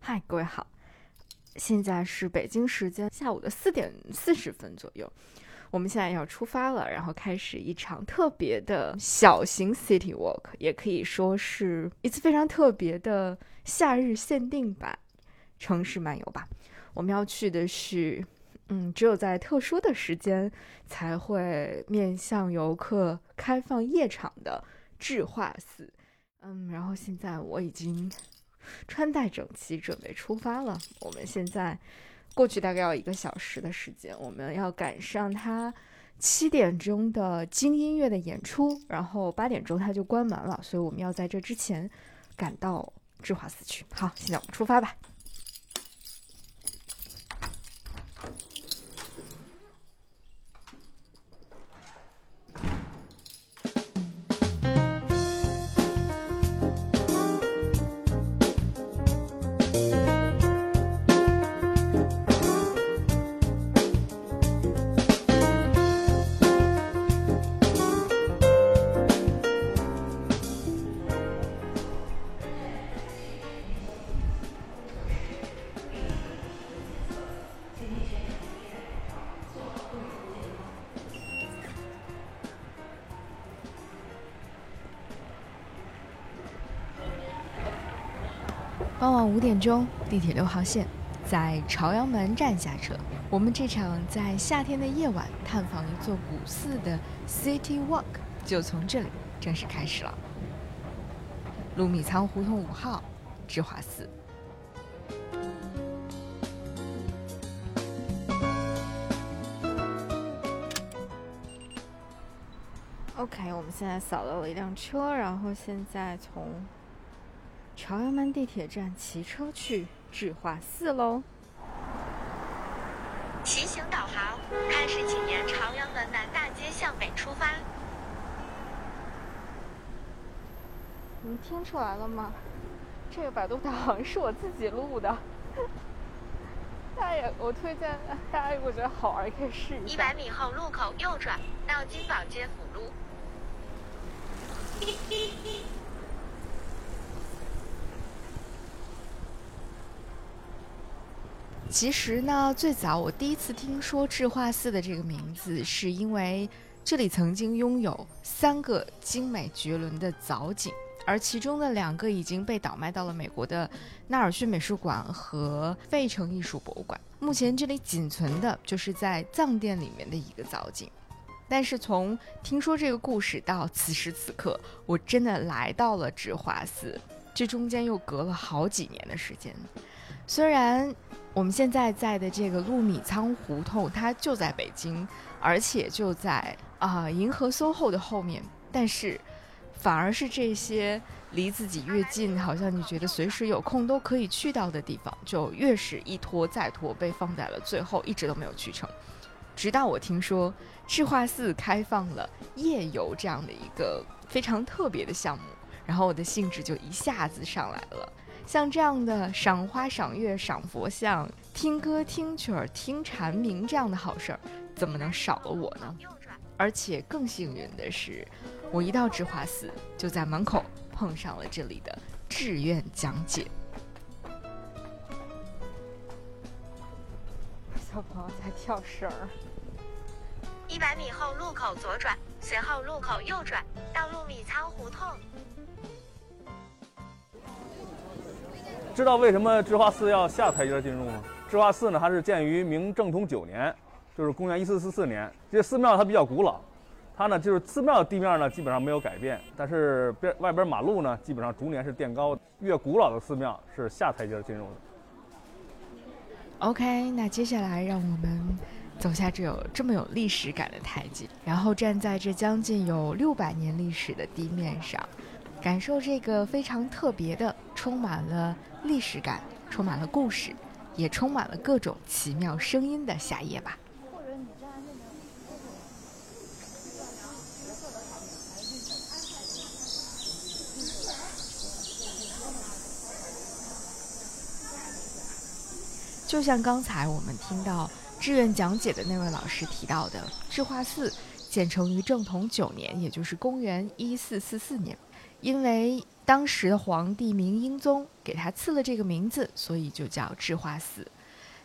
嗨，各位好，现在是北京时间下午的四点四十分左右，我们现在要出发了，然后开始一场特别的小型 city walk，也可以说是一次非常特别的夏日限定版城市漫游吧。我们要去的是，嗯，只有在特殊的时间才会面向游客开放夜场的智化寺。嗯，然后现在我已经。穿戴整齐，准备出发了。我们现在过去大概要一个小时的时间，我们要赶上他七点钟的精音乐的演出，然后八点钟他就关门了，所以我们要在这之前赶到智化寺去。好，现在我们出发吧。傍晚五点钟，地铁六号线在朝阳门站下车。我们这场在夏天的夜晚探访一座古寺的 City Walk 就从这里正式开始了。陆米仓胡同五号，智华寺。OK，我们现在扫到了一辆车，然后现在从。朝阳门地铁站骑车去智化寺喽。骑行导航开始，请沿朝阳门南大街向北出发。你们听出来了吗？这个百度导航是我自己录的。大家也，我推荐大家，如果觉得好玩，可以试一下。一百米后路口右转，到金宝街辅路。其实呢，最早我第一次听说智化寺的这个名字，是因为这里曾经拥有三个精美绝伦的藻井，而其中的两个已经被倒卖到了美国的纳尔逊美术馆和费城艺术博物馆。目前这里仅存的就是在藏殿里面的一个藻井。但是从听说这个故事到此时此刻，我真的来到了智化寺，这中间又隔了好几年的时间。虽然我们现在在的这个陆米仓胡同，它就在北京，而且就在啊银河 SOHO 的后面，但是反而是这些离自己越近，好像你觉得随时有空都可以去到的地方，就越是一拖再拖，被放在了最后，一直都没有去成。直到我听说智化寺开放了夜游这样的一个非常特别的项目，然后我的兴致就一下子上来了。像这样的赏花、赏月、赏佛像、听歌、听曲儿、听蝉鸣这样的好事儿，怎么能少了我呢？而且更幸运的是，我一到智化寺，就在门口碰上了这里的志愿讲解。小朋友在跳绳儿。一百米后路口左转，随后路口右转，到路米仓胡同。知道为什么智化寺要下台阶进入吗？智化寺呢，它是建于明正统九年，就是公元一四四四年。这寺庙它比较古老，它呢就是寺庙地面呢基本上没有改变，但是边外边马路呢基本上逐年是垫高。越古老的寺庙是下台阶进入的。OK，那接下来让我们走下这有这么有历史感的台阶，然后站在这将近有六百年历史的地面上。感受这个非常特别的、充满了历史感、充满了故事，也充满了各种奇妙声音的夏夜吧。就像刚才我们听到志愿讲解的那位老师提到的，智化寺。建成于正统九年，也就是公元一四四四年。因为当时的皇帝明英宗给他赐了这个名字，所以就叫智化寺。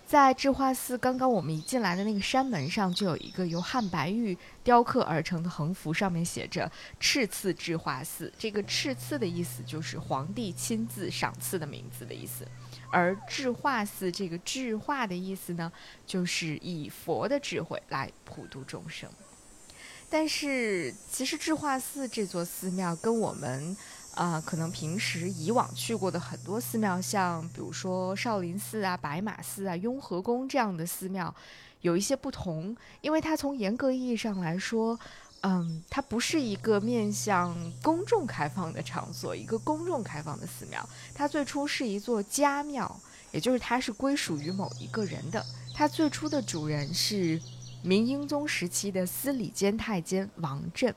在智化寺刚刚我们一进来的那个山门上，就有一个由汉白玉雕刻而成的横幅，上面写着“敕赐智化寺”。这个“敕赐”的意思就是皇帝亲自赏赐的名字的意思。而智化寺这个“智化”的意思呢，就是以佛的智慧来普度众生。但是，其实智化寺这座寺庙跟我们，啊，可能平时以往去过的很多寺庙，像比如说少林寺啊、白马寺啊、雍和宫这样的寺庙，有一些不同。因为它从严格意义上来说，嗯，它不是一个面向公众开放的场所，一个公众开放的寺庙。它最初是一座家庙，也就是它是归属于某一个人的。它最初的主人是。明英宗时期的司礼监太监王振，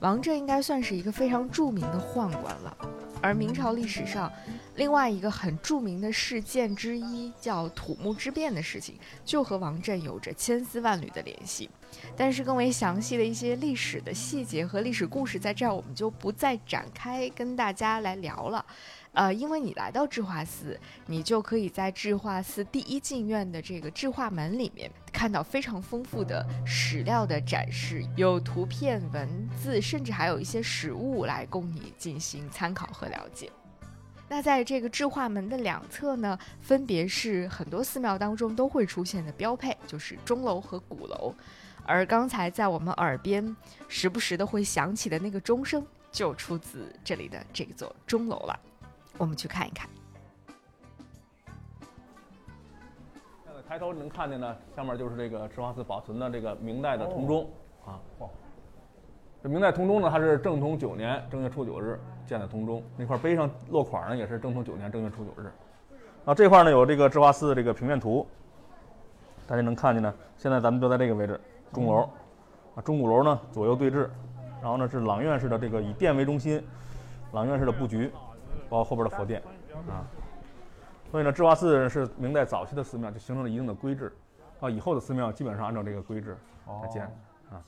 王振应该算是一个非常著名的宦官了。而明朝历史上另外一个很著名的事件之一，叫土木之变的事情，就和王振有着千丝万缕的联系。但是更为详细的一些历史的细节和历史故事，在这儿我们就不再展开跟大家来聊了。呃，因为你来到智化寺，你就可以在智化寺第一进院的这个智化门里面看到非常丰富的史料的展示，有图片、文字，甚至还有一些实物来供你进行参考和了解。那在这个智化门的两侧呢，分别是很多寺庙当中都会出现的标配，就是钟楼和鼓楼。而刚才在我们耳边时不时的会响起的那个钟声，就出自这里的这座钟楼了。我们去看一看。现在抬头能看见呢，下面就是这个智化寺保存的这个明代的铜钟啊。这明代铜钟呢，它是正统九年正月初九日建的铜钟，那块碑上落款呢也是正统九年正月初九日。啊，这块呢有这个智化寺这个平面图，大家能看见呢。现在咱们就在这个位置，钟楼啊，钟鼓楼呢左右对峙，然后呢是朗院式的这个以殿为中心，朗院式的布局。包括后边的佛殿，啊，所以呢，智化寺是明代早期的寺庙，就形成了一定的规制，啊，以后的寺庙基本上按照这个规制来建，啊。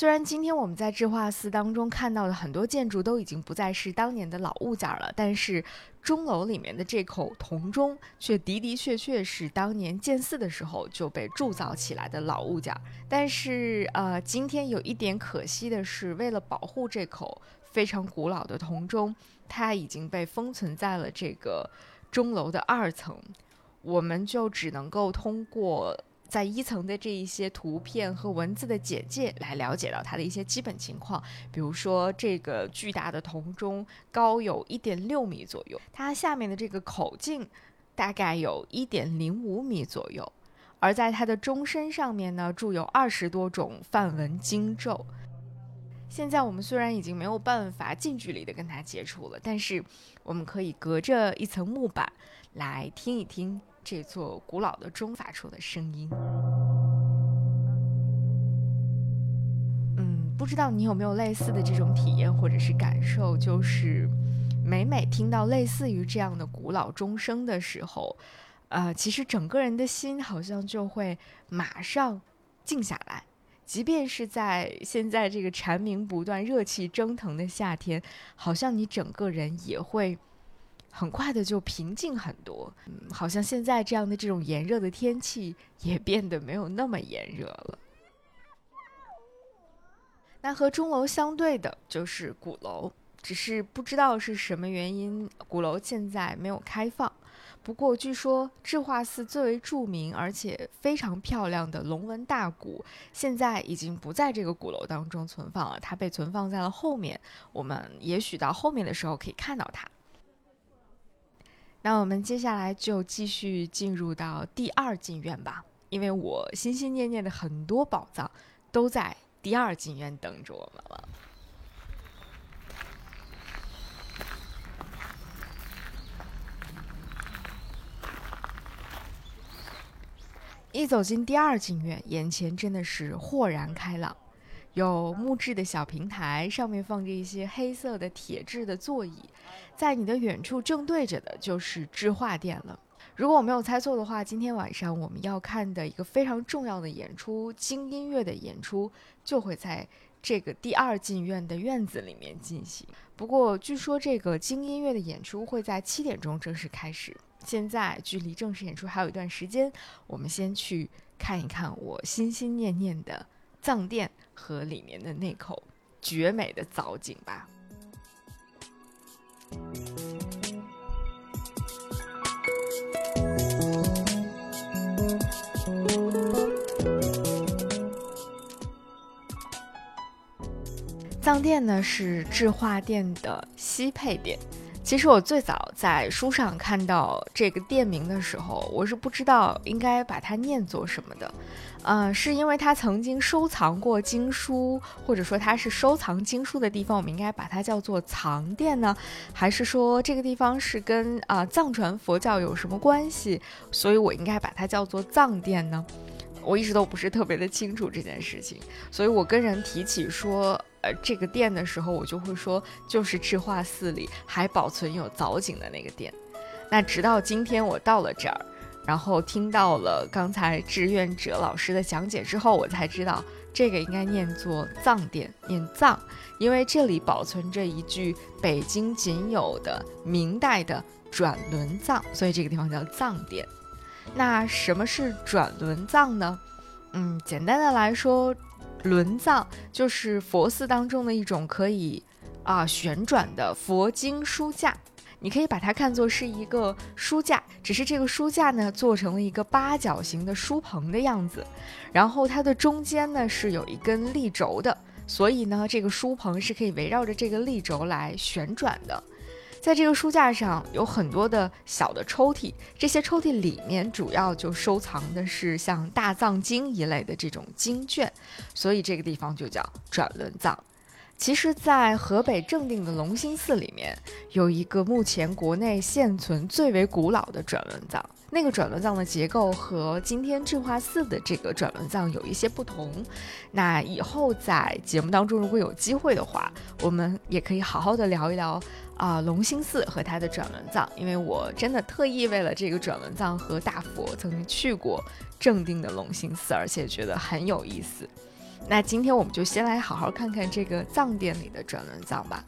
虽然今天我们在智化寺当中看到的很多建筑都已经不再是当年的老物件了，但是钟楼里面的这口铜钟却的的确确是当年建寺的时候就被铸造起来的老物件。但是，呃，今天有一点可惜的是，为了保护这口非常古老的铜钟，它已经被封存在了这个钟楼的二层，我们就只能够通过。在一层的这一些图片和文字的简介来了解到它的一些基本情况，比如说这个巨大的铜钟高有一点六米左右，它下面的这个口径大概有一点零五米左右，而在它的钟身上面呢铸有二十多种梵文经咒。现在我们虽然已经没有办法近距离的跟它接触了，但是我们可以隔着一层木板来听一听。这座古老的钟发出的声音，嗯，不知道你有没有类似的这种体验或者是感受，就是每每听到类似于这样的古老钟声的时候，呃，其实整个人的心好像就会马上静下来，即便是在现在这个蝉鸣不断、热气蒸腾的夏天，好像你整个人也会。很快的就平静很多，嗯，好像现在这样的这种炎热的天气也变得没有那么炎热了。那和钟楼相对的就是鼓楼，只是不知道是什么原因，鼓楼现在没有开放。不过据说智化寺最为著名而且非常漂亮的龙纹大鼓，现在已经不在这个鼓楼当中存放了，它被存放在了后面。我们也许到后面的时候可以看到它。那我们接下来就继续进入到第二进院吧，因为我心心念念的很多宝藏都在第二进院等着我们了。一走进第二进院，眼前真的是豁然开朗。有木质的小平台，上面放着一些黑色的铁质的座椅，在你的远处正对着的就是智化殿了。如果我没有猜错的话，今天晚上我们要看的一个非常重要的演出——京音乐的演出，就会在这个第二进院的院子里面进行。不过，据说这个京音乐的演出会在七点钟正式开始。现在距离正式演出还有一段时间，我们先去看一看我心心念念的藏殿和里面的那口绝美的藻井吧。藏殿呢是智化殿的西配殿。其实我最早在书上看到这个店名的时候，我是不知道应该把它念作什么的。嗯，是因为他曾经收藏过经书，或者说他是收藏经书的地方，我们应该把它叫做藏店呢？还是说这个地方是跟啊藏传佛教有什么关系，所以我应该把它叫做藏店呢？我一直都不是特别的清楚这件事情，所以我跟人提起说，呃，这个店的时候，我就会说，就是智化寺里还保存有藻井的那个店。那直到今天我到了这儿，然后听到了刚才志愿者老师的讲解之后，我才知道这个应该念作藏殿，念藏，因为这里保存着一具北京仅有的明代的转轮藏，所以这个地方叫藏殿。那什么是转轮藏呢？嗯，简单的来说，轮藏就是佛寺当中的一种可以啊旋转的佛经书架。你可以把它看作是一个书架，只是这个书架呢做成了一个八角形的书棚的样子，然后它的中间呢是有一根立轴的，所以呢这个书棚是可以围绕着这个立轴来旋转的。在这个书架上有很多的小的抽屉，这些抽屉里面主要就收藏的是像大藏经一类的这种经卷，所以这个地方就叫转轮藏。其实，在河北正定的隆兴寺里面，有一个目前国内现存最为古老的转轮藏。那个转轮藏的结构和今天智化寺的这个转轮藏有一些不同。那以后在节目当中，如果有机会的话，我们也可以好好的聊一聊啊龙兴寺和它的转轮藏，因为我真的特意为了这个转轮藏和大佛，曾经去过正定的龙兴寺，而且觉得很有意思。那今天我们就先来好好看看这个藏殿里的转轮藏吧。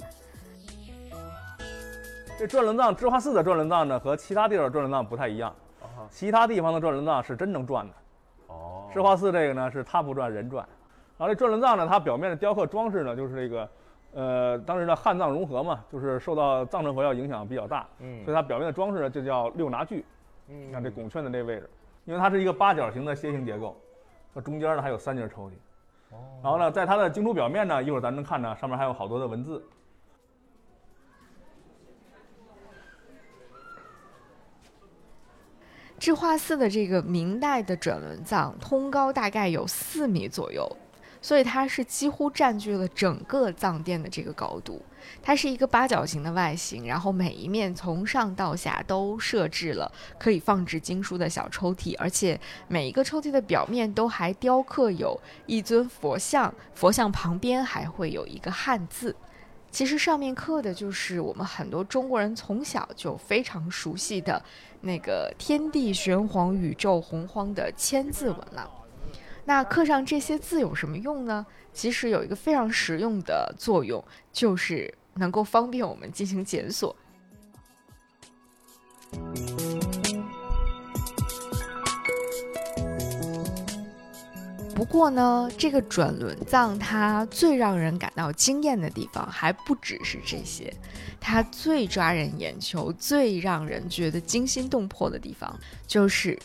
这转轮藏，智化寺的转轮藏呢，和其他地方的转轮藏不太一样。其他地方的转轮藏是真能转的。哦。智化寺这个呢，是它不转人转。然后这转轮藏呢，它表面的雕刻装饰呢，就是这个，呃，当时的汉藏融合嘛，就是受到藏传佛教影响比较大。嗯。所以它表面的装饰呢，就叫六拿具。嗯。你看这拱券的这位置，因为它是一个八角形的楔形结构，它中间呢还有三节抽屉。然后呢，在它的经书表面呢，一会儿咱能看呢，上面还有好多的文字。智化寺的这个明代的转轮藏，通高大概有四米左右。所以它是几乎占据了整个藏殿的这个高度。它是一个八角形的外形，然后每一面从上到下都设置了可以放置经书的小抽屉，而且每一个抽屉的表面都还雕刻有一尊佛像，佛像旁边还会有一个汉字。其实上面刻的就是我们很多中国人从小就非常熟悉的那个“天地玄黄，宇宙洪荒”的千字文了。那刻上这些字有什么用呢？其实有一个非常实用的作用，就是能够方便我们进行检索。不过呢，这个转轮藏它最让人感到惊艳的地方还不只是这些，它最抓人眼球、最让人觉得惊心动魄的地方就是。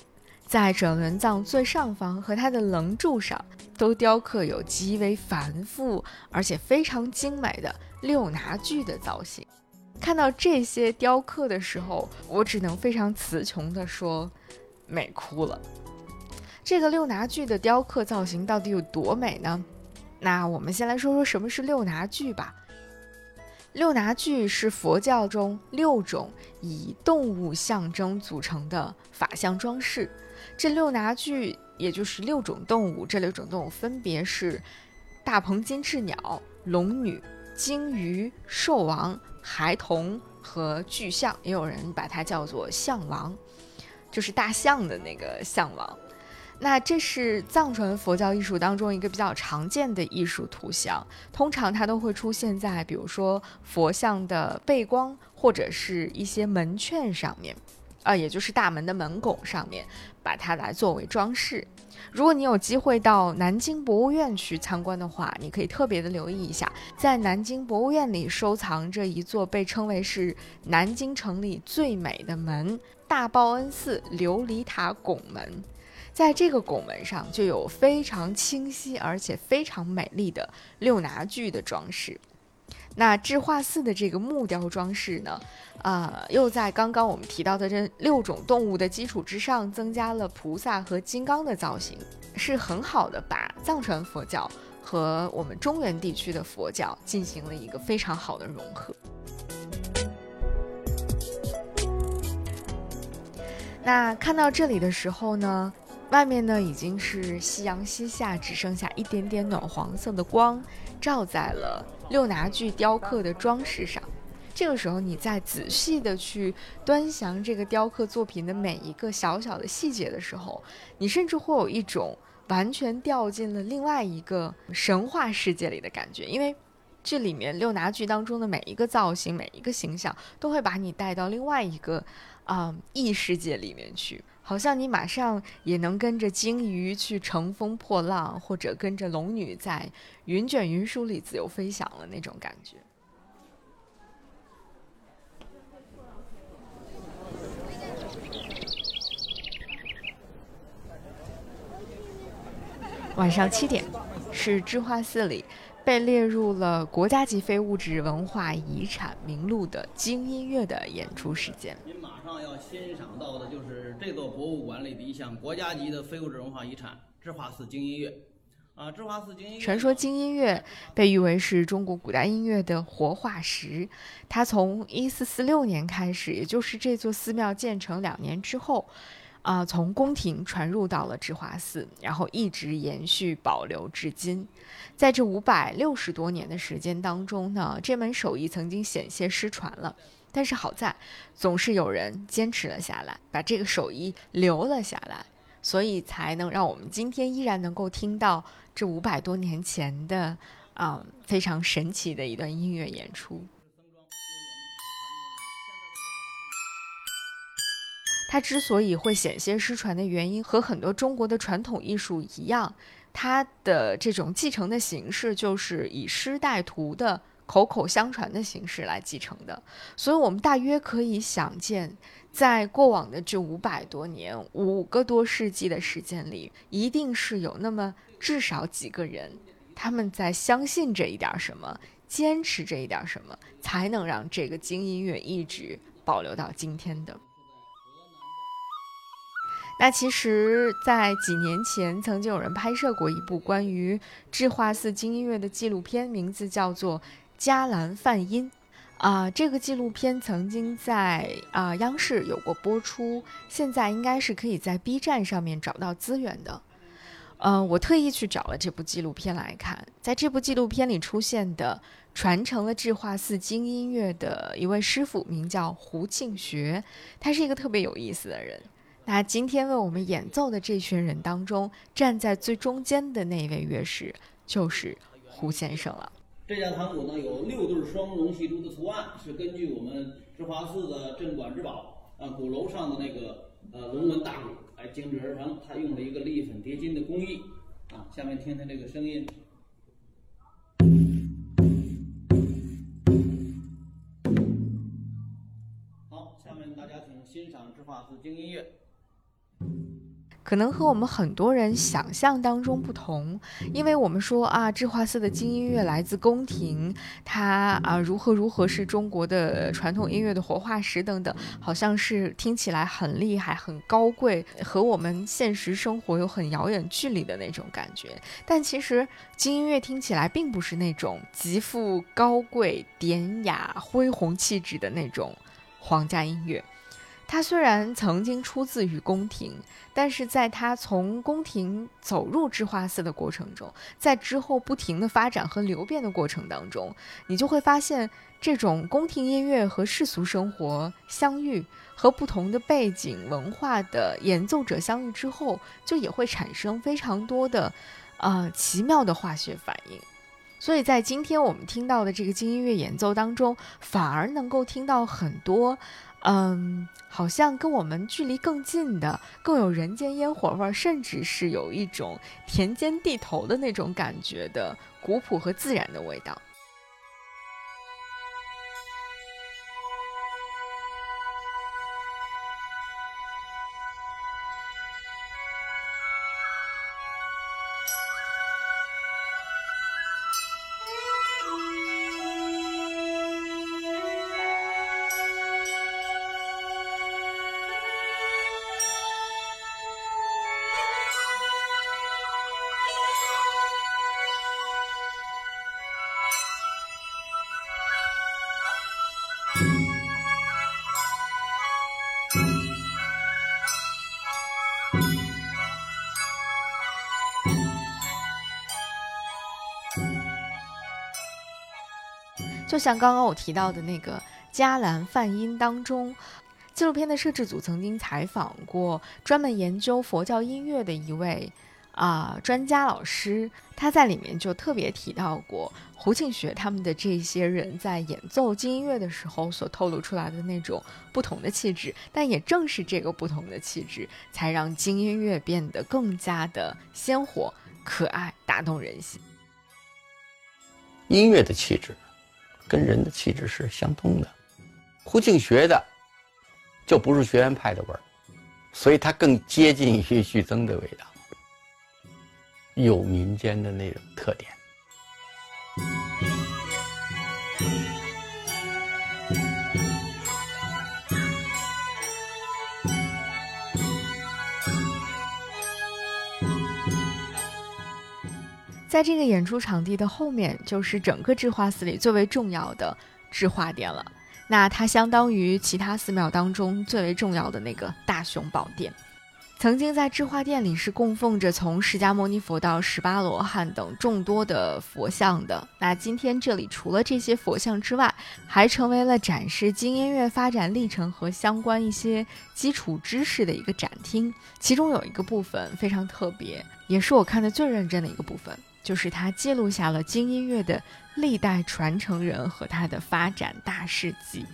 在转轮藏最上方和它的棱柱上，都雕刻有极为繁复而且非常精美的六拿具的造型。看到这些雕刻的时候，我只能非常词穷地说，美哭了。这个六拿具的雕刻造型到底有多美呢？那我们先来说说什么是六拿具吧。六拿具是佛教中六种以动物象征组成的法相装饰。这六拿具也就是六种动物，这六种动物分别是大鹏金翅鸟、龙女、鲸鱼、兽王、孩童和巨象，也有人把它叫做象王。就是大象的那个象王。那这是藏传佛教艺术当中一个比较常见的艺术图像，通常它都会出现在比如说佛像的背光或者是一些门券上面，啊，也就是大门的门拱上面，把它来作为装饰。如果你有机会到南京博物院去参观的话，你可以特别的留意一下，在南京博物院里收藏着一座被称为是南京城里最美的门——大报恩寺琉璃塔拱门。在这个拱门上就有非常清晰而且非常美丽的六拿具的装饰。那智化寺的这个木雕装饰呢，呃，又在刚刚我们提到的这六种动物的基础之上，增加了菩萨和金刚的造型，是很好的把藏传佛教和我们中原地区的佛教进行了一个非常好的融合。那看到这里的时候呢？外面呢已经是夕阳西下，只剩下一点点暖黄色的光，照在了六拿具雕刻的装饰上。这个时候，你再仔细的去端详这个雕刻作品的每一个小小的细节的时候，你甚至会有一种完全掉进了另外一个神话世界里的感觉。因为这里面六拿具当中的每一个造型、每一个形象，都会把你带到另外一个啊异世界里面去。好像你马上也能跟着鲸鱼去乘风破浪，或者跟着龙女在云卷云舒里自由飞翔了那种感觉。晚上七点，是智化寺里。被列入了国家级非物质文化遗产名录的精音乐的演出时间。上要欣赏到的就是这座博物馆里的一项国家级的非物质文化遗产——智化寺精音乐。啊，智化寺精音乐。传说精音乐被誉为是中国古代音乐的活化石。它从一四四六年开始，也就是这座寺庙建成两年之后。啊，从宫廷传入到了智化寺，然后一直延续保留至今。在这五百六十多年的时间当中呢，这门手艺曾经险些失传了，但是好在总是有人坚持了下来，把这个手艺留了下来，所以才能让我们今天依然能够听到这五百多年前的啊非常神奇的一段音乐演出。它之所以会险些失传的原因，和很多中国的传统艺术一样，它的这种继承的形式就是以师带徒的口口相传的形式来继承的。所以，我们大约可以想见，在过往的这五百多年、五个多世纪的时间里，一定是有那么至少几个人，他们在相信这一点什么，坚持这一点什么，才能让这个精音乐一直保留到今天的。那其实，在几年前，曾经有人拍摄过一部关于智化寺精音乐的纪录片，名字叫做《伽蓝梵音》。啊，这个纪录片曾经在啊央视有过播出，现在应该是可以在 B 站上面找到资源的。嗯，我特意去找了这部纪录片来看，在这部纪录片里出现的传承了智化寺精音乐的一位师傅，名叫胡庆学，他是一个特别有意思的人。那今天为我们演奏的这群人当中，站在最中间的那位乐师就是胡先生了。这架堂鼓呢有六对双龙戏珠的图案，是根据我们芝华寺的镇馆之宝啊鼓楼上的那个呃龙纹大鼓来精制而成。它用了一个立粉叠金的工艺啊，下面听听这个声音。好，下面大家请欣赏芝华寺精音乐。可能和我们很多人想象当中不同，因为我们说啊，智化寺的金音乐来自宫廷，它啊如何如何是中国的传统音乐的活化石等等，好像是听起来很厉害、很高贵，和我们现实生活有很遥远距离的那种感觉。但其实金音乐听起来并不是那种极富高贵、典雅、恢宏气质的那种皇家音乐。他虽然曾经出自于宫廷，但是在他从宫廷走入智化寺的过程中，在之后不停的发展和流变的过程当中，你就会发现，这种宫廷音乐和世俗生活相遇，和不同的背景文化的演奏者相遇之后，就也会产生非常多的，呃，奇妙的化学反应。所以在今天我们听到的这个轻音乐演奏当中，反而能够听到很多，嗯，好像跟我们距离更近的、更有人间烟火味儿，甚至是有一种田间地头的那种感觉的古朴和自然的味道。就像刚刚我提到的那个伽蓝梵音当中，纪录片的摄制组曾经采访过专门研究佛教音乐的一位啊专家老师，他在里面就特别提到过胡庆学他们的这些人在演奏金音乐的时候所透露出来的那种不同的气质，但也正是这个不同的气质，才让金音乐变得更加的鲜活、可爱、打动人心。音乐的气质。跟人的气质是相通的，胡庆学的就不是学院派的味儿，所以他更接近于徐增的味道，有民间的那种特点。在这个演出场地的后面，就是整个智化寺里最为重要的智化殿了。那它相当于其他寺庙当中最为重要的那个大雄宝殿。曾经在智化殿里是供奉着从释迦牟尼佛到十八罗汉等众多的佛像的。那今天这里除了这些佛像之外，还成为了展示金音乐发展历程和相关一些基础知识的一个展厅。其中有一个部分非常特别，也是我看的最认真的一个部分。就是他记录下了金音乐的历代传承人和他的发展大事记。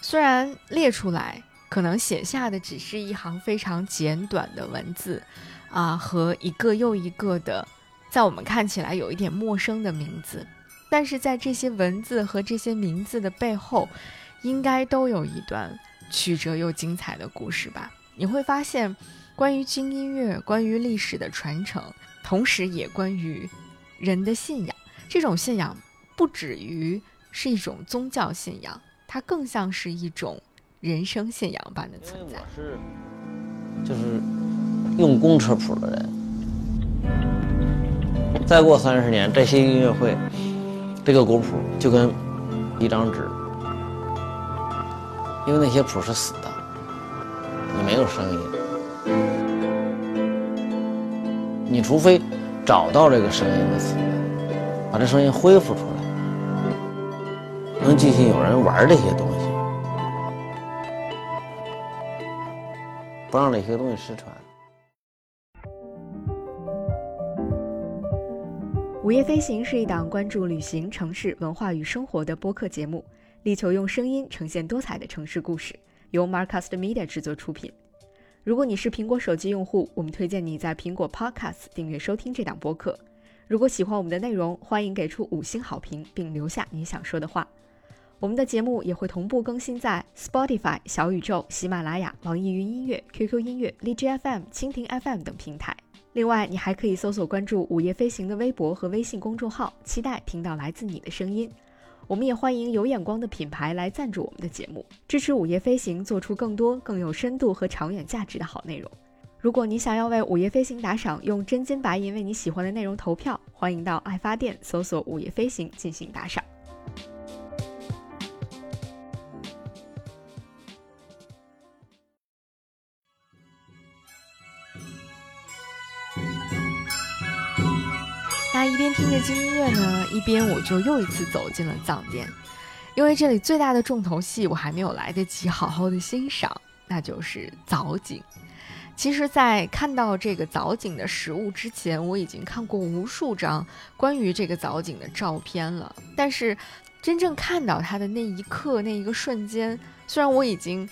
虽然列出来可能写下的只是一行非常简短的文字，啊，和一个又一个的，在我们看起来有一点陌生的名字，但是在这些文字和这些名字的背后，应该都有一段曲折又精彩的故事吧？你会发现，关于金音乐，关于历史的传承。同时，也关于人的信仰。这种信仰不止于是一种宗教信仰，它更像是一种人生信仰般的存在。我是就是用公车谱的人。再过三十年，这些音乐会，这个古谱就跟一张纸，因为那些谱是死的，你没有声音。你除非找到这个声音的词把这声音恢复出来，能进行有人玩这些东西，不让这些东西失传。午夜飞行是一档关注旅行、城市文化与生活的播客节目，力求用声音呈现多彩的城市故事，由 Marcast Media 制作出品。如果你是苹果手机用户，我们推荐你在苹果 Podcast 订阅收听这档播客。如果喜欢我们的内容，欢迎给出五星好评，并留下你想说的话。我们的节目也会同步更新在 Spotify、小宇宙、喜马拉雅、网易云音乐、QQ 音乐、荔枝 FM、蜻蜓 FM 等平台。另外，你还可以搜索关注“午夜飞行”的微博和微信公众号，期待听到来自你的声音。我们也欢迎有眼光的品牌来赞助我们的节目，支持午夜飞行做出更多更有深度和长远价值的好内容。如果你想要为午夜飞行打赏，用真金白银为你喜欢的内容投票，欢迎到爱发电搜索“午夜飞行”进行打赏。那一边听着轻音乐呢，一边我就又一次走进了藏殿，因为这里最大的重头戏我还没有来得及好好的欣赏，那就是藻井。其实，在看到这个藻井的实物之前，我已经看过无数张关于这个藻井的照片了。但是，真正看到它的那一刻、那一个瞬间，虽然我已经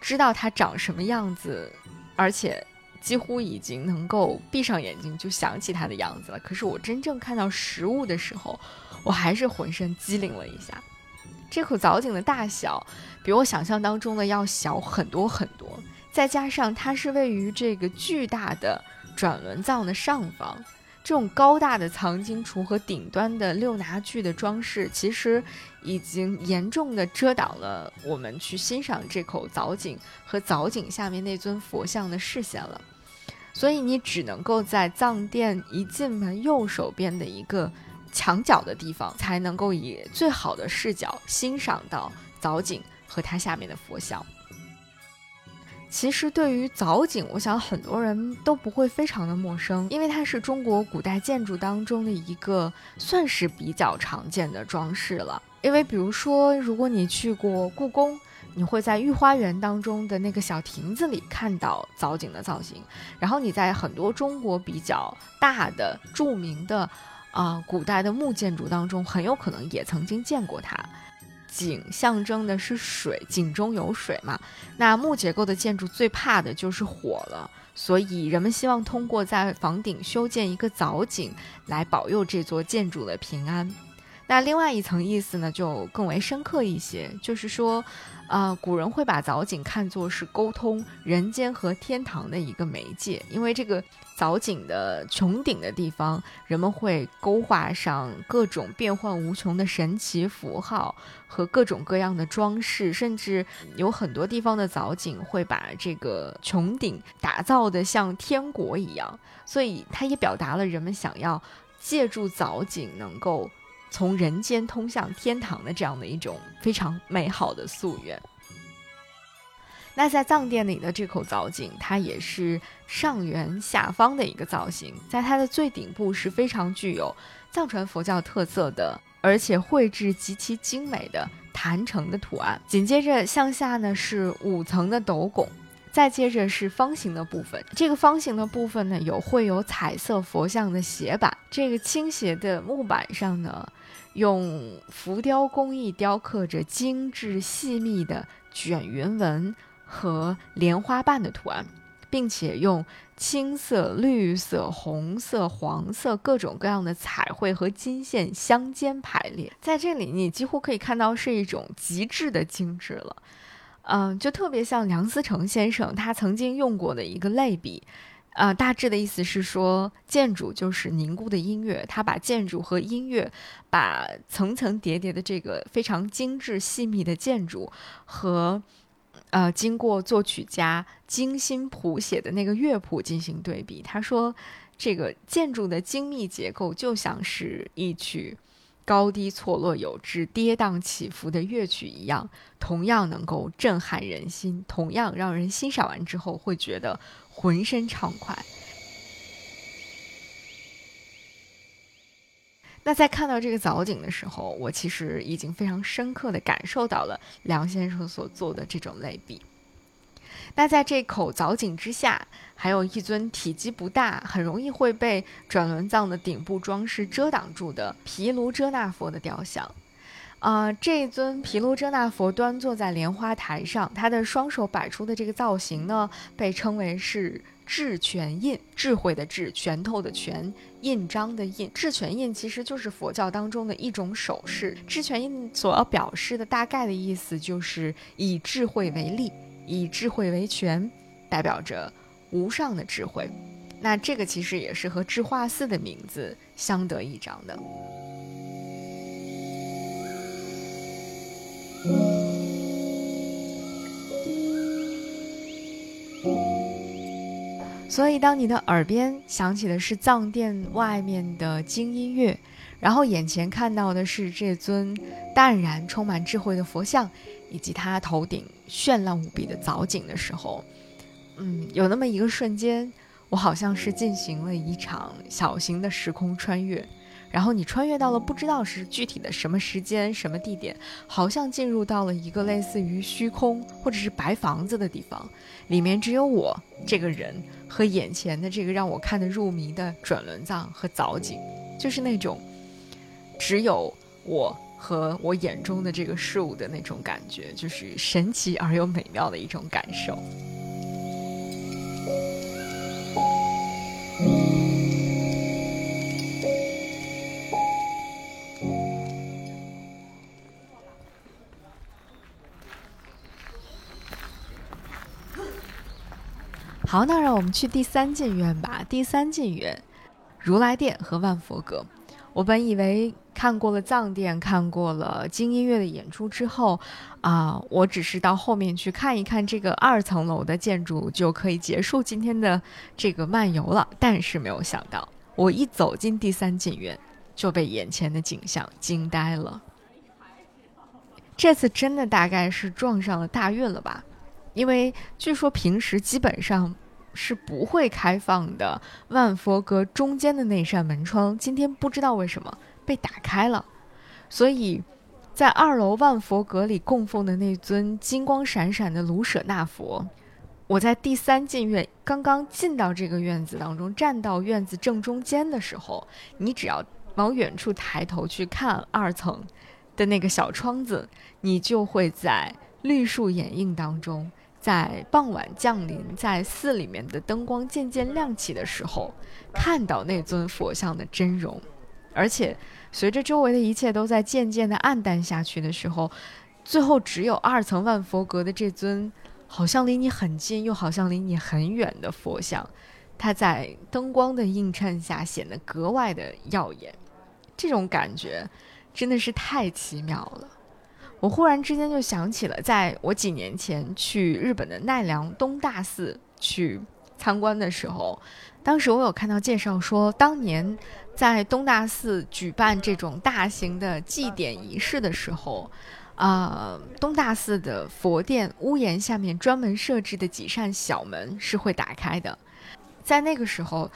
知道它长什么样子，而且几乎已经能够闭上眼睛就想起它的样子了，可是我真正看到实物的时候，我还是浑身机灵了一下。这口藻井的大小，比我想象当中的要小很多很多。再加上它是位于这个巨大的转轮藏的上方，这种高大的藏经橱和顶端的六拿具的装饰，其实已经严重的遮挡了我们去欣赏这口藻井和藻井下面那尊佛像的视线了。所以你只能够在藏殿一进门右手边的一个墙角的地方，才能够以最好的视角欣赏到藻井和它下面的佛像。其实对于藻井，我想很多人都不会非常的陌生，因为它是中国古代建筑当中的一个算是比较常见的装饰了。因为比如说，如果你去过故宫，你会在御花园当中的那个小亭子里看到藻井的造型，然后你在很多中国比较大的著名的啊古代的木建筑当中，很有可能也曾经见过它。井象征的是水，井中有水嘛。那木结构的建筑最怕的就是火了，所以人们希望通过在房顶修建一个藻井，来保佑这座建筑的平安。那另外一层意思呢，就更为深刻一些，就是说，呃，古人会把藻井看作是沟通人间和天堂的一个媒介，因为这个藻井的穹顶的地方，人们会勾画上各种变幻无穷的神奇符号和各种各样的装饰，甚至有很多地方的藻井会把这个穹顶打造的像天国一样，所以它也表达了人们想要借助藻井能够。从人间通向天堂的这样的一种非常美好的夙愿。那在藏殿里的这口藻井，它也是上圆下方的一个造型，在它的最顶部是非常具有藏传佛教特色的，而且绘制极其精美的坛城的图案。紧接着向下呢是五层的斗拱。再接着是方形的部分，这个方形的部分呢，有绘有彩色佛像的斜板，这个倾斜的木板上呢，用浮雕工艺雕刻着精致细密的卷云纹和莲花瓣的图案，并且用青色、绿色、红色、黄色各种各样的彩绘和金线相间排列，在这里你几乎可以看到是一种极致的精致了。嗯，就特别像梁思成先生他曾经用过的一个类比，呃，大致的意思是说，建筑就是凝固的音乐，他把建筑和音乐，把层层叠叠的这个非常精致细密的建筑和，呃，经过作曲家精心谱写的那个乐谱进行对比。他说，这个建筑的精密结构就像是一曲。高低错落有致、跌宕起伏的乐曲一样，同样能够震撼人心，同样让人欣赏完之后会觉得浑身畅快。那在看到这个藻井的时候，我其实已经非常深刻的感受到了梁先生所做的这种类比。那在这口藻井之下，还有一尊体积不大、很容易会被转轮藏的顶部装饰遮挡住的毗卢遮那佛的雕像。啊，这尊毗卢遮那佛端坐在莲花台上，他的双手摆出的这个造型呢，被称为是智权印，智慧的智，拳头的拳，印章的印。智权印其实就是佛教当中的一种手势。智权印所要表示的大概的意思就是以智慧为力。以智慧为权，代表着无上的智慧。那这个其实也是和智化寺的名字相得益彰的。所以，当你的耳边响起的是藏殿外面的精音乐，然后眼前看到的是这尊淡然、充满智慧的佛像。以及他头顶绚烂无比的藻井的时候，嗯，有那么一个瞬间，我好像是进行了一场小型的时空穿越。然后你穿越到了不知道是具体的什么时间、什么地点，好像进入到了一个类似于虚空或者是白房子的地方，里面只有我这个人和眼前的这个让我看得入迷的转轮藏和藻井，就是那种只有我和我眼中的这个事物的那种感觉，就是神奇而又美妙的一种感受。好，那让我们去第三进院吧。第三进院，如来殿和万佛阁。我本以为看过了藏殿，看过了精音乐的演出之后，啊，我只是到后面去看一看这个二层楼的建筑，就可以结束今天的这个漫游了。但是没有想到，我一走进第三进院，就被眼前的景象惊呆了。这次真的大概是撞上了大运了吧？因为据说平时基本上是不会开放的，万佛阁中间的那扇门窗，今天不知道为什么被打开了，所以在二楼万佛阁里供奉的那尊金光闪闪的卢舍那佛，我在第三进院刚刚进到这个院子当中，站到院子正中间的时候，你只要往远处抬头去看二层的那个小窗子，你就会在绿树掩映当中。在傍晚降临，在寺里面的灯光渐渐亮起的时候，看到那尊佛像的真容，而且随着周围的一切都在渐渐的暗淡下去的时候，最后只有二层万佛阁的这尊，好像离你很近，又好像离你很远的佛像，它在灯光的映衬下显得格外的耀眼，这种感觉真的是太奇妙了。我忽然之间就想起了，在我几年前去日本的奈良东大寺去参观的时候，当时我有看到介绍说，当年在东大寺举办这种大型的祭典仪式的时候，啊，东大寺的佛殿屋檐下面专门设置的几扇小门是会打开的，在那个时候。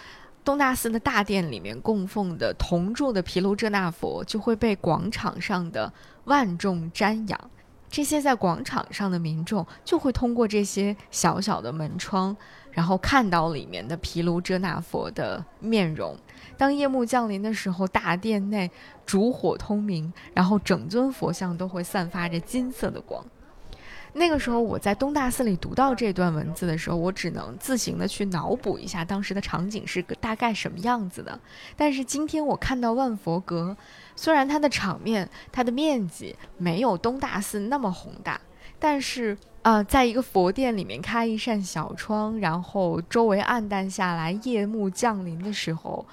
东大寺的大殿里面供奉的铜铸的毗卢遮那佛就会被广场上的万众瞻仰，这些在广场上的民众就会通过这些小小的门窗，然后看到里面的毗卢遮那佛的面容。当夜幕降临的时候，大殿内烛火通明，然后整尊佛像都会散发着金色的光。那个时候我在东大寺里读到这段文字的时候，我只能自行的去脑补一下当时的场景是个大概什么样子的。但是今天我看到万佛阁，虽然它的场面、它的面积没有东大寺那么宏大，但是啊，在一个佛殿里面开一扇小窗，然后周围暗淡下来，夜幕降临的时候，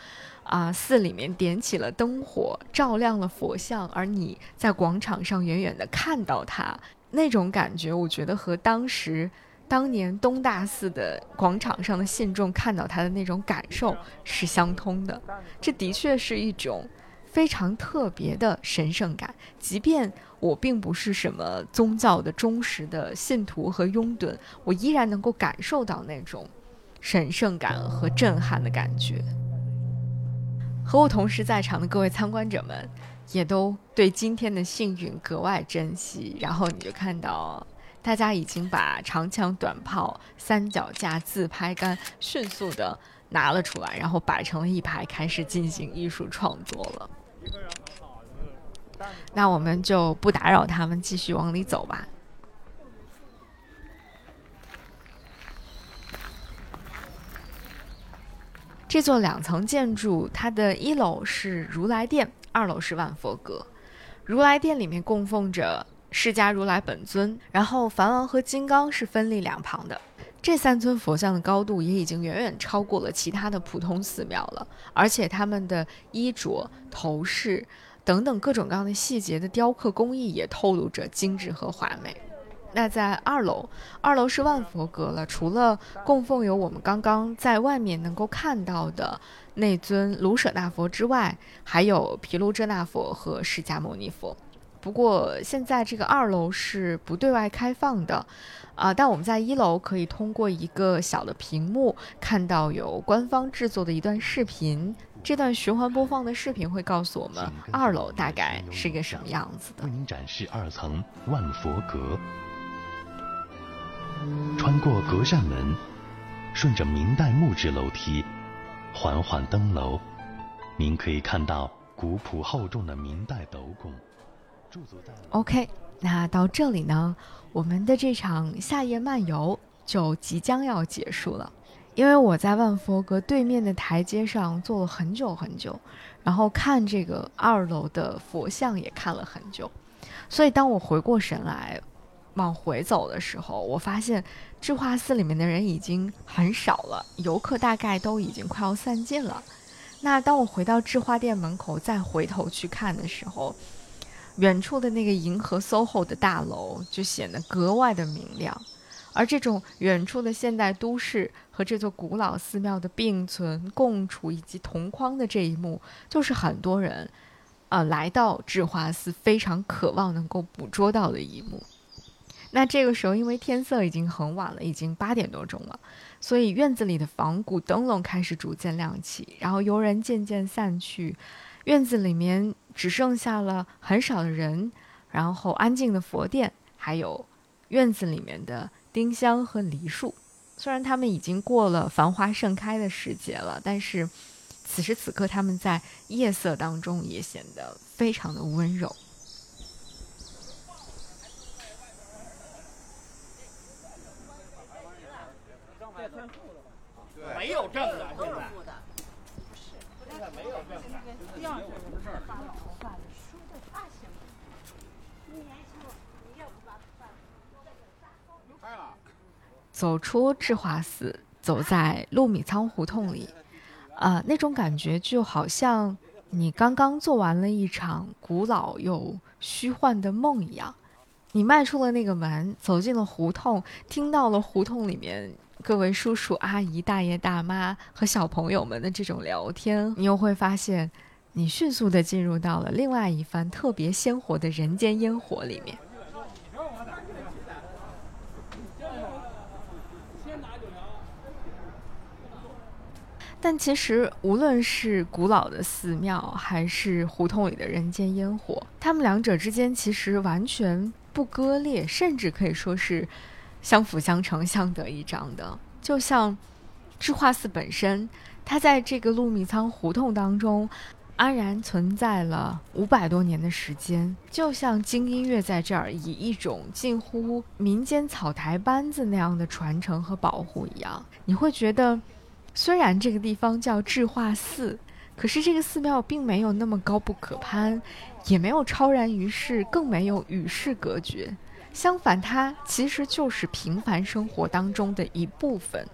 啊，寺里面点起了灯火，照亮了佛像，而你在广场上远远的看到它。那种感觉，我觉得和当时、当年东大寺的广场上的信众看到他的那种感受是相通的。这的确是一种非常特别的神圣感，即便我并不是什么宗教的忠实的信徒和拥趸，我依然能够感受到那种神圣感和震撼的感觉。和我同时在场的各位参观者们。也都对今天的幸运格外珍惜，然后你就看到大家已经把长枪短炮、三脚架、自拍杆迅速的拿了出来，然后摆成了一排，开始进行艺术创作了。那我们就不打扰他们，继续往里走吧。这座两层建筑，它的一楼是如来殿。二楼是万佛阁，如来殿里面供奉着释迦如来本尊，然后梵王和金刚是分立两旁的。这三尊佛像的高度也已经远远超过了其他的普通寺庙了，而且他们的衣着、头饰等等各种各样的细节的雕刻工艺也透露着精致和华美。那在二楼，二楼是万佛阁了。除了供奉有我们刚刚在外面能够看到的那尊卢舍那佛之外，还有毗卢遮那佛和释迦牟尼佛。不过现在这个二楼是不对外开放的，啊，但我们在一楼可以通过一个小的屏幕看到有官方制作的一段视频。这段循环播放的视频会告诉我们二楼大概是一个什么样子的。为您展示二层万佛阁，穿过隔扇门，顺着明代木质楼梯，缓缓登楼，您可以看到古朴厚重的明代斗拱。OK，那到这里呢，我们的这场夏夜漫游就即将要结束了。因为我在万佛阁对面的台阶上坐了很久很久，然后看这个二楼的佛像也看了很久，所以当我回过神来往回走的时候，我发现智化寺里面的人已经很少了，游客大概都已经快要散尽了。那当我回到智化殿门口再回头去看的时候，远处的那个银河 SOHO 的大楼就显得格外的明亮。而这种远处的现代都市和这座古老寺庙的并存共处以及同框的这一幕，就是很多人，呃，来到智化寺非常渴望能够捕捉到的一幕。那这个时候，因为天色已经很晚了，已经八点多钟了，所以院子里的仿古灯笼开始逐渐亮起，然后游人渐渐散去，院子里面只剩下了很少的人，然后安静的佛殿，还有院子里面的。丁香和梨树，虽然它们已经过了繁花盛开的时节了，但是此时此刻，它们在夜色当中也显得非常的温柔。没有证的，现在。现在没有证的，没有什么事儿。走出智化寺，走在陆米仓胡同里，啊，那种感觉就好像你刚刚做完了一场古老又虚幻的梦一样。你迈出了那个门，走进了胡同，听到了胡同里面各位叔叔阿姨、大爷大妈和小朋友们的这种聊天，你又会发现，你迅速地进入到了另外一番特别鲜活的人间烟火里面。但其实，无论是古老的寺庙，还是胡同里的人间烟火，他们两者之间其实完全不割裂，甚至可以说是相辅相成、相得益彰的。就像智化寺本身，它在这个陆米仓胡同当中安然存在了五百多年的时间，就像京音乐在这儿以一种近乎民间草台班子那样的传承和保护一样，你会觉得。虽然这个地方叫智化寺，可是这个寺庙并没有那么高不可攀，也没有超然于世，更没有与世隔绝。相反，它其实就是平凡生活当中的一部分，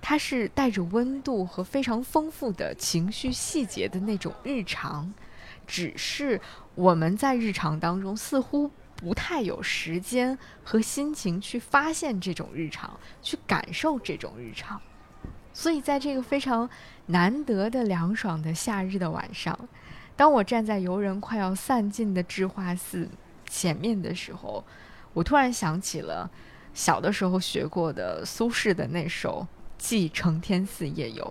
它是带着温度和非常丰富的情绪细节的那种日常。只是我们在日常当中似乎不太有时间和心情去发现这种日常，去感受这种日常。所以，在这个非常难得的凉爽的夏日的晚上，当我站在游人快要散尽的智化寺前面的时候，我突然想起了小的时候学过的苏轼的那首《寄承天寺夜游》：“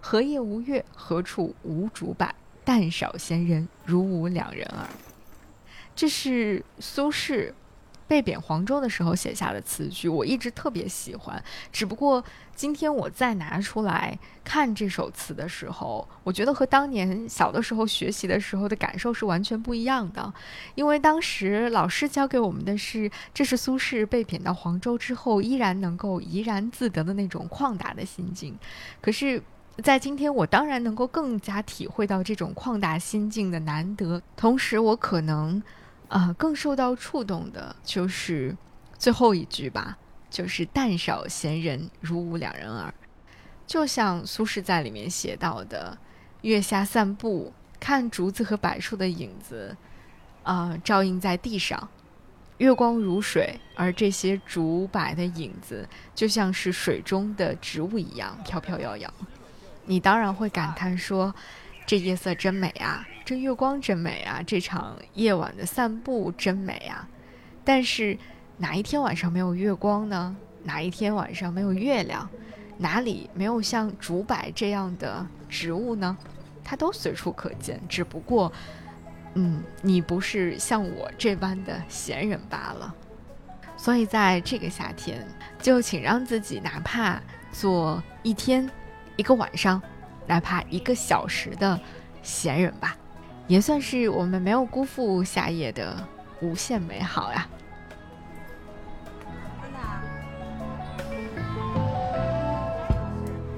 何夜无月，何处无竹柏？但少闲人，如吾两人耳。”这是苏轼。被贬黄州的时候写下的词句，我一直特别喜欢。只不过今天我再拿出来看这首词的时候，我觉得和当年小的时候学习的时候的感受是完全不一样的。因为当时老师教给我们的是，这是苏轼被贬到黄州之后依然能够怡然自得的那种旷达的心境。可是，在今天，我当然能够更加体会到这种旷达心境的难得。同时，我可能。啊，更受到触动的就是最后一句吧，就是“但少闲人，如吾两人耳”。就像苏轼在里面写到的：“月下散步，看竹子和柏树的影子，啊，照映在地上，月光如水，而这些竹柏的影子就像是水中的植物一样飘飘摇摇。你当然会感叹说，这夜色真美啊，这月光真美啊，这场夜晚的散步真美啊。但是哪一天晚上没有月光呢？哪一天晚上没有月亮？哪里没有像竹柏这样的植物呢？它都随处可见，只不过，嗯，你不是像我这般的闲人罢了。所以在这个夏天，就请让自己哪怕做一天、一个晚上，哪怕一个小时的闲人吧，也算是我们没有辜负夏夜的无限美好呀。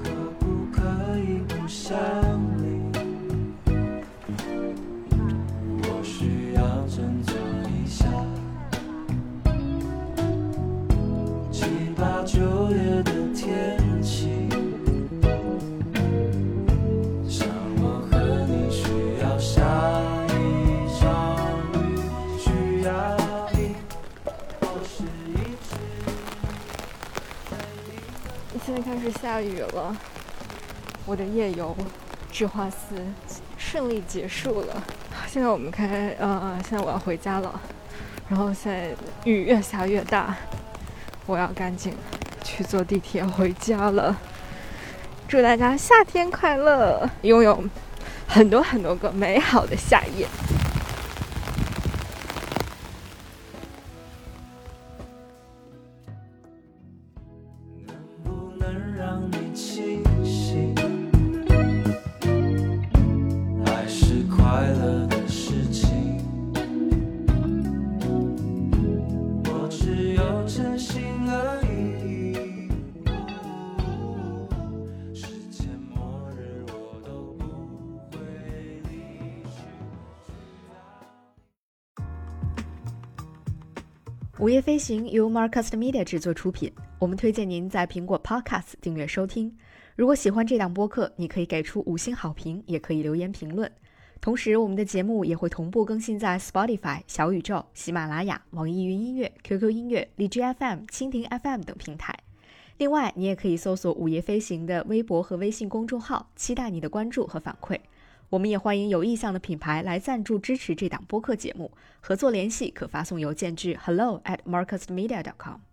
可不可以不想在开始下雨了，我的夜游智化寺顺利结束了。现在我们开，呃，现在我要回家了。然后现在雨越下越大，我要赶紧去坐地铁回家了。祝大家夏天快乐，拥有很多很多个美好的夏夜。午夜飞行由 Marcast Media 制作出品，我们推荐您在苹果 Podcast 订阅收听。如果喜欢这档播客，你可以给出五星好评，也可以留言评论。同时，我们的节目也会同步更新在 Spotify、小宇宙、喜马拉雅、网易云音乐、QQ 音乐、荔枝 FM、蜻蜓 FM 等平台。另外，你也可以搜索“午夜飞行”的微博和微信公众号，期待你的关注和反馈。我们也欢迎有意向的品牌来赞助支持这档播客节目，合作联系可发送邮件至 hello at marcusmedia.com。